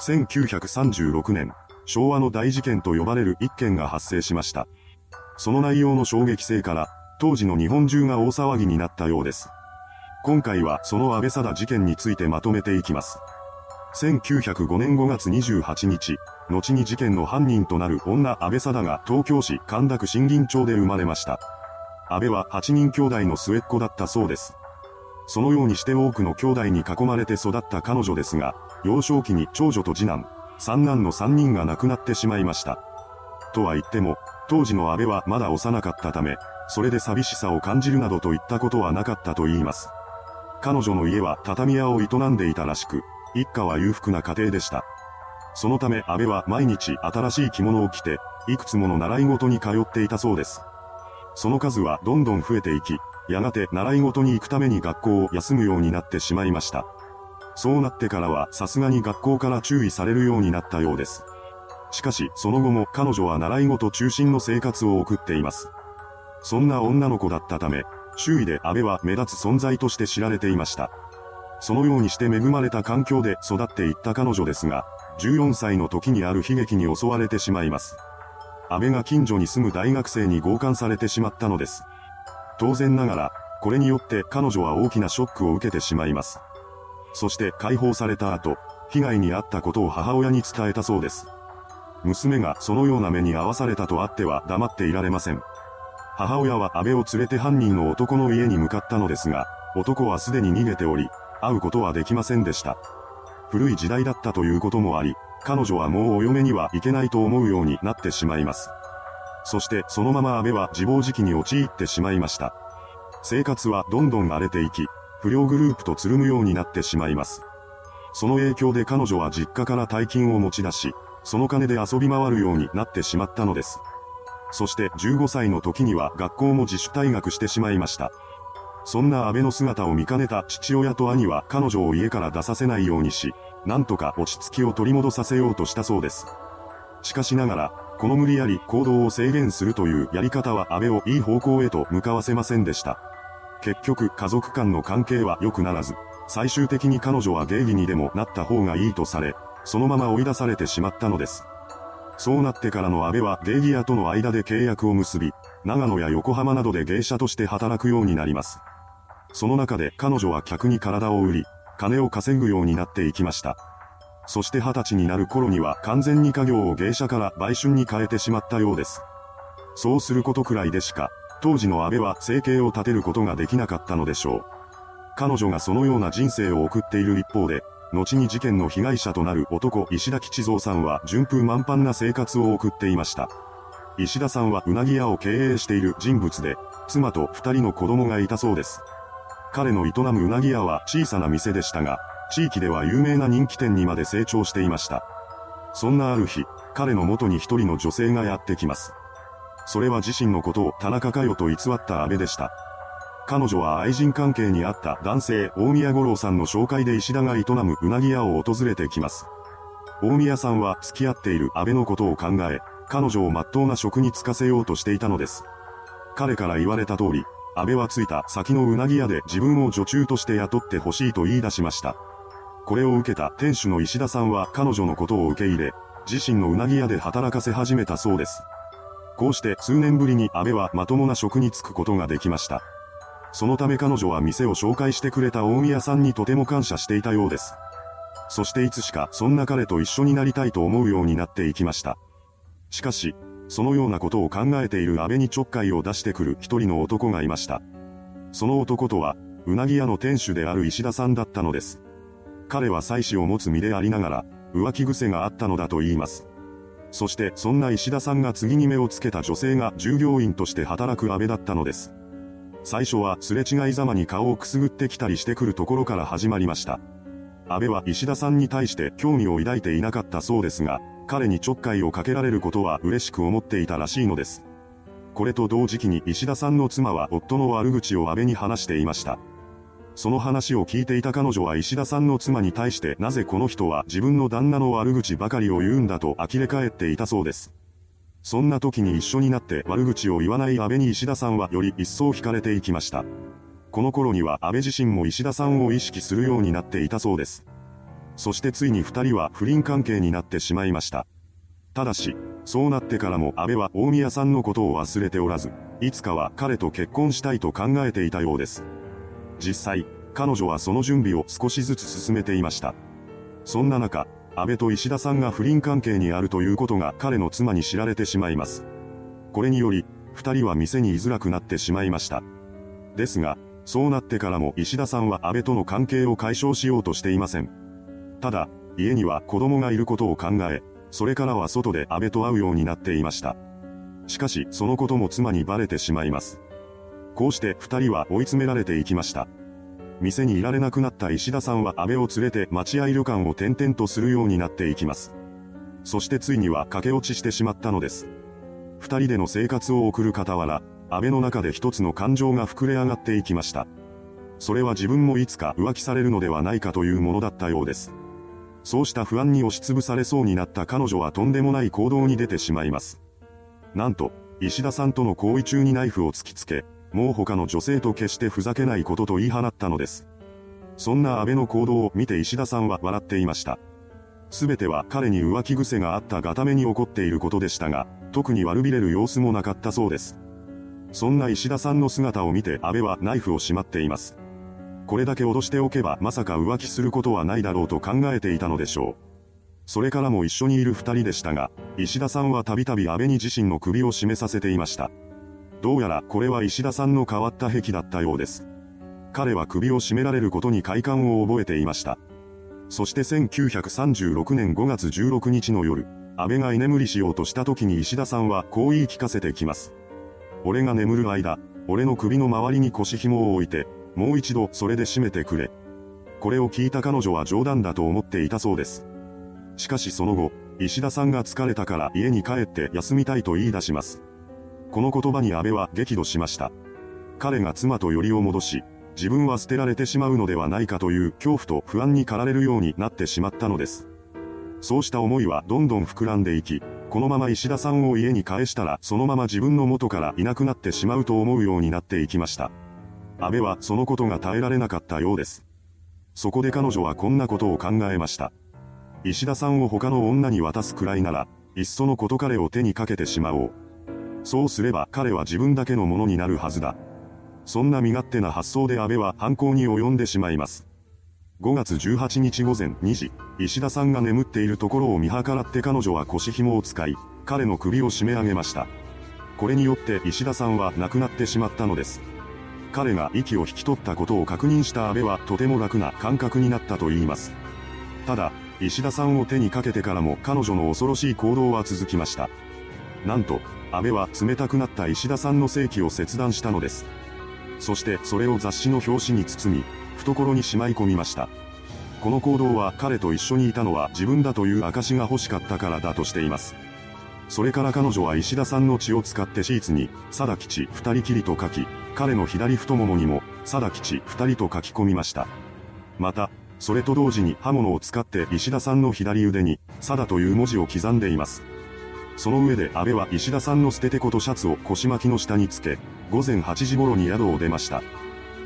1936年、昭和の大事件と呼ばれる一件が発生しました。その内容の衝撃性から、当時の日本中が大騒ぎになったようです。今回はその安倍貞事件についてまとめていきます。1905年5月28日、後に事件の犯人となる女安倍貞が東京市神田区新銀町で生まれました。安倍は8人兄弟の末っ子だったそうです。そのようにして多くの兄弟に囲まれて育った彼女ですが、幼少期に長女と次男、三男の3人が亡くなってしまいました。とは言っても、当時の安倍はまだ幼かったため、それで寂しさを感じるなどといったことはなかったと言います。彼女の家は畳屋を営んでいたらしく、一家は裕福な家庭でした。そのため安倍は毎日新しい着物を着て、いくつもの習い事に通っていたそうです。その数はどんどん増えていき、やがて習い事に行くために学校を休むようになってしまいました。そうなってからはさすがに学校から注意されるようになったようです。しかし、その後も彼女は習い事中心の生活を送っています。そんな女の子だったため、周囲で安倍は目立つ存在として知られていました。そのようにして恵まれた環境で育っていった彼女ですが、14歳の時にある悲劇に襲われてしまいます。安倍が近所に住む大学生に強姦されてしまったのです。当然ながら、これによって彼女は大きなショックを受けてしまいます。そして解放された後、被害に遭ったことを母親に伝えたそうです。娘がそのような目に遭わされたとあっては黙っていられません。母親は安倍を連れて犯人の男の家に向かったのですが、男はすでに逃げており、会うことはできませんでした。古い時代だったということもあり、彼女はもうお嫁には行けないと思うようになってしまいます。そしてそのまま安倍は自暴自棄に陥ってしまいました。生活はどんどん荒れていき、不良グループとつるむようになってしまいます。その影響で彼女は実家から大金を持ち出し、その金で遊び回るようになってしまったのです。そして15歳の時には学校も自主退学してしまいました。そんな安倍の姿を見かねた父親と兄は彼女を家から出させないようにし、なんとか落ち着きを取り戻させようとしたそうです。しかしながら、この無理やり行動を制限するというやり方は安倍をいい方向へと向かわせませんでした。結局家族間の関係は良くならず、最終的に彼女は芸妓にでもなった方がいいとされ、そのまま追い出されてしまったのです。そうなってからの安倍は芸妓屋との間で契約を結び、長野や横浜などで芸者として働くようになります。その中で彼女は客に体を売り、金を稼ぐようになっていきました。そして二十歳になる頃には完全に家業を芸者から売春に変えてしまったようです。そうすることくらいでしか、当時の安倍は生計を立てることができなかったのでしょう。彼女がそのような人生を送っている一方で、後に事件の被害者となる男石田吉蔵さんは順風満帆な生活を送っていました。石田さんはうなぎ屋を経営している人物で、妻と二人の子供がいたそうです。彼の営むうなぎ屋は小さな店でしたが、地域では有名な人気店にまで成長していました。そんなある日、彼の元に一人の女性がやってきます。それは自身のことを田中佳代と偽った安倍でした。彼女は愛人関係にあった男性大宮五郎さんの紹介で石田が営むうなぎ屋を訪れてきます。大宮さんは付き合っている安倍のことを考え、彼女を真っ当な職に就かせようとしていたのです。彼から言われた通り、安倍は着いた先のうなぎ屋で自分を女中として雇ってほしいと言い出しました。これを受けた店主の石田さんは彼女のことを受け入れ、自身のうなぎ屋で働かせ始めたそうです。こうして数年ぶりに安倍はまともな職に就くことができました。そのため彼女は店を紹介してくれた大宮さんにとても感謝していたようです。そしていつしかそんな彼と一緒になりたいと思うようになっていきました。しかし、そのようなことを考えている安倍にちょっかいを出してくる一人の男がいました。その男とは、うなぎ屋の店主である石田さんだったのです。彼は妻子を持つ身でありながら、浮気癖があったのだと言います。そしてそんな石田さんが次に目をつけた女性が従業員として働く安倍だったのです。最初はすれ違いざまに顔をくすぐってきたりしてくるところから始まりました。安倍は石田さんに対して興味を抱いていなかったそうですが、彼にちょっかいをかけられることは嬉しく思っていたらしいのです。これと同時期に石田さんの妻は夫の悪口を安倍に話していました。その話を聞いていた彼女は石田さんの妻に対してなぜこの人は自分の旦那の悪口ばかりを言うんだと呆れ返っていたそうです。そんな時に一緒になって悪口を言わない安倍に石田さんはより一層惹かれていきました。この頃には安倍自身も石田さんを意識するようになっていたそうです。そしてついに二人は不倫関係になってしまいました。ただし、そうなってからも安倍は大宮さんのことを忘れておらず、いつかは彼と結婚したいと考えていたようです。実際、彼女はその準備を少しずつ進めていました。そんな中、安倍と石田さんが不倫関係にあるということが彼の妻に知られてしまいます。これにより、二人は店に居づらくなってしまいました。ですが、そうなってからも石田さんは安倍との関係を解消しようとしていません。ただ、家には子供がいることを考え、それからは外で安倍と会うようになっていました。しかし、そのことも妻にバレてしまいます。こうして二人は追い詰められていきました。店にいられなくなった石田さんは安倍を連れて待合旅館を転々とするようになっていきます。そしてついには駆け落ちしてしまったのです。二人での生活を送る傍ら、安倍の中で一つの感情が膨れ上がっていきました。それは自分もいつか浮気されるのではないかというものだったようです。そうした不安に押しつぶされそうになった彼女はとんでもない行動に出てしまいます。なんと、石田さんとの行為中にナイフを突きつけ、もう他の女性と決してふざけないことと言い放ったのです。そんな安倍の行動を見て石田さんは笑っていました。すべては彼に浮気癖があったがために起こっていることでしたが、特に悪びれる様子もなかったそうです。そんな石田さんの姿を見て安倍はナイフをしまっています。これだけ脅しておけばまさか浮気することはないだろうと考えていたのでしょう。それからも一緒にいる二人でしたが、石田さんはたびたび安倍に自身の首を絞めさせていました。どうやらこれは石田さんの変わった癖だったようです。彼は首を絞められることに快感を覚えていました。そして1936年5月16日の夜、安倍が居眠りしようとした時に石田さんはこう言い聞かせてきます。俺が眠る間、俺の首の周りに腰紐を置いて、もう一度それで締めてくれ。これを聞いた彼女は冗談だと思っていたそうです。しかしその後、石田さんが疲れたから家に帰って休みたいと言い出します。この言葉に安倍は激怒しました。彼が妻とよりを戻し、自分は捨てられてしまうのではないかという恐怖と不安に駆られるようになってしまったのです。そうした思いはどんどん膨らんでいき、このまま石田さんを家に返したらそのまま自分の元からいなくなってしまうと思うようになっていきました。安倍はそのことが耐えられなかったようです。そこで彼女はこんなことを考えました。石田さんを他の女に渡すくらいなら、いっそのこと彼を手にかけてしまおう。そうすれば彼は自分だけのものになるはずだ。そんな身勝手な発想で安倍は犯行に及んでしまいます。5月18日午前2時、石田さんが眠っているところを見計らって彼女は腰紐を使い、彼の首を締め上げました。これによって石田さんは亡くなってしまったのです。彼が息を引き取ったことを確認した安倍はとても楽な感覚になったと言います。ただ、石田さんを手にかけてからも彼女の恐ろしい行動は続きました。なんと、安倍は冷たくなった石田さんの正規を切断したのです。そしてそれを雑誌の表紙に包み、懐にしまい込みました。この行動は彼と一緒にいたのは自分だという証が欲しかったからだとしています。それから彼女は石田さんの血を使ってシーツに、貞吉二人きりと書き、彼の左太ももにも、貞吉二人と書き込みました。また、それと同時に刃物を使って石田さんの左腕に、貞という文字を刻んでいます。その上で安倍は石田さんの捨ててことシャツを腰巻きの下につけ、午前8時頃に宿を出ました。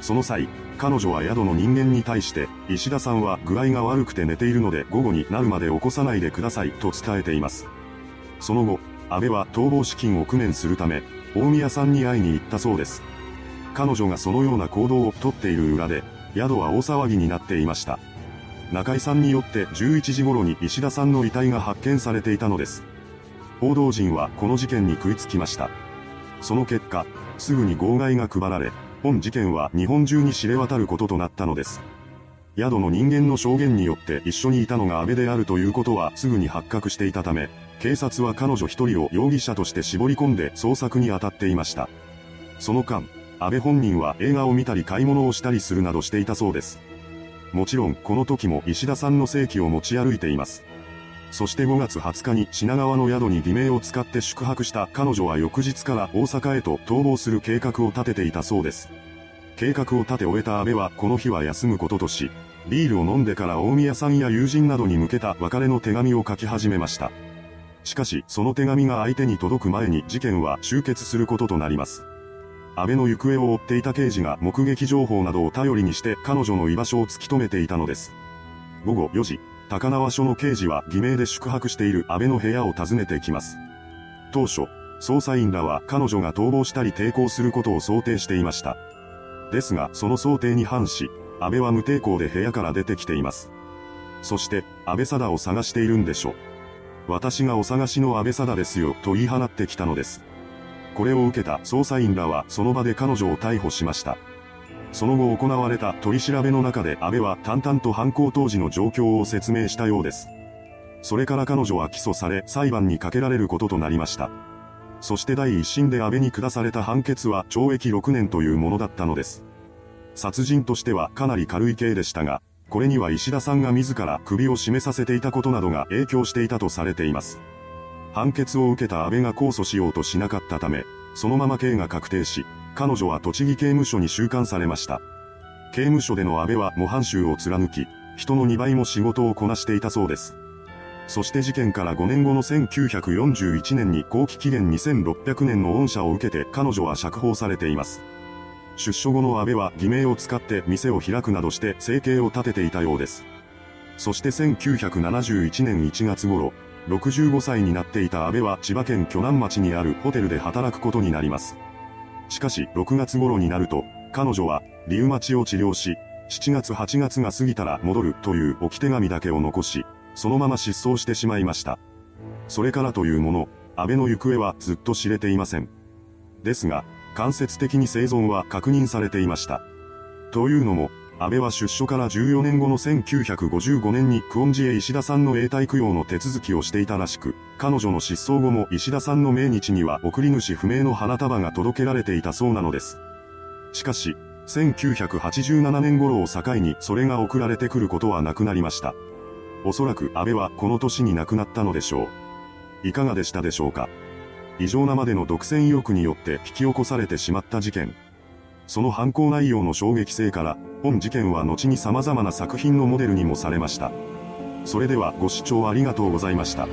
その際、彼女は宿の人間に対して、石田さんは具合が悪くて寝ているので午後になるまで起こさないでくださいと伝えています。その後、安倍は逃亡資金を工面するため、大宮さんに会いに行ったそうです。彼女がそのような行動をとっている裏で、宿は大騒ぎになっていました。中井さんによって11時頃に石田さんの遺体が発見されていたのです。報道陣はこの事件に食いつきました。その結果、すぐに号外が配られ、本事件は日本中に知れ渡ることとなったのです。宿の人間の証言によって一緒にいたのが安倍であるということはすぐに発覚していたため、警察は彼女一人を容疑者として絞り込んで捜索に当たっていました。その間、安倍本人は映画を見たり買い物をしたりするなどしていたそうです。もちろんこの時も石田さんの正規を持ち歩いています。そして5月20日に品川の宿に偽名を使って宿泊した彼女は翌日から大阪へと逃亡する計画を立てていたそうです。計画を立て終えた安倍はこの日は休むこととし、ビールを飲んでから大宮さんや友人などに向けた別れの手紙を書き始めました。しかし、その手紙が相手に届く前に事件は終結することとなります。安倍の行方を追っていた刑事が目撃情報などを頼りにして彼女の居場所を突き止めていたのです。午後4時、高輪署の刑事は偽名で宿泊している安倍の部屋を訪ねてきます。当初、捜査員らは彼女が逃亡したり抵抗することを想定していました。ですが、その想定に反し、安倍は無抵抗で部屋から出てきています。そして、安倍貞を探しているんでしょ。私がお探しの安倍貞ですよ、と言い放ってきたのです。これを受けた捜査員らはその場で彼女を逮捕しました。その後行われた取り調べの中で安倍は淡々と犯行当時の状況を説明したようです。それから彼女は起訴され裁判にかけられることとなりました。そして第一審で安倍に下された判決は懲役6年というものだったのです。殺人としてはかなり軽い刑でしたが、これには石田さんが自ら首を絞めさせていたことなどが影響していたとされています。判決を受けた安倍が控訴しようとしなかったため、そのまま刑が確定し、彼女は栃木刑務所に収監されました。刑務所での安倍は模範囚を貫き、人の2倍も仕事をこなしていたそうです。そして事件から5年後の1941年に後期期限2600年の恩赦を受けて彼女は釈放されています。出所後の安倍は偽名を使って店を開くなどして生計を立てていたようです。そして1971年1月頃、65歳になっていた安倍は千葉県鋸南町にあるホテルで働くことになります。しかし6月頃になると、彼女はリウマチを治療し、7月8月が過ぎたら戻るという置き手紙だけを残し、そのまま失踪してしまいました。それからというもの、安倍の行方はずっと知れていません。ですが、間接的に生存は確認されていました。というのも、安倍は出所から14年後の1955年にクオンジへ石田さんの永代供養の手続きをしていたらしく、彼女の失踪後も石田さんの命日には送り主不明の花束が届けられていたそうなのです。しかし、1987年頃を境にそれが送られてくることはなくなりました。おそらく安倍はこの年に亡くなったのでしょう。いかがでしたでしょうか？異常なまでの独占意欲によって引き起こされてしまった事件。その犯行内容の衝撃性から、本事件は後に様々な作品のモデルにもされました。それではご視聴ありがとうございました。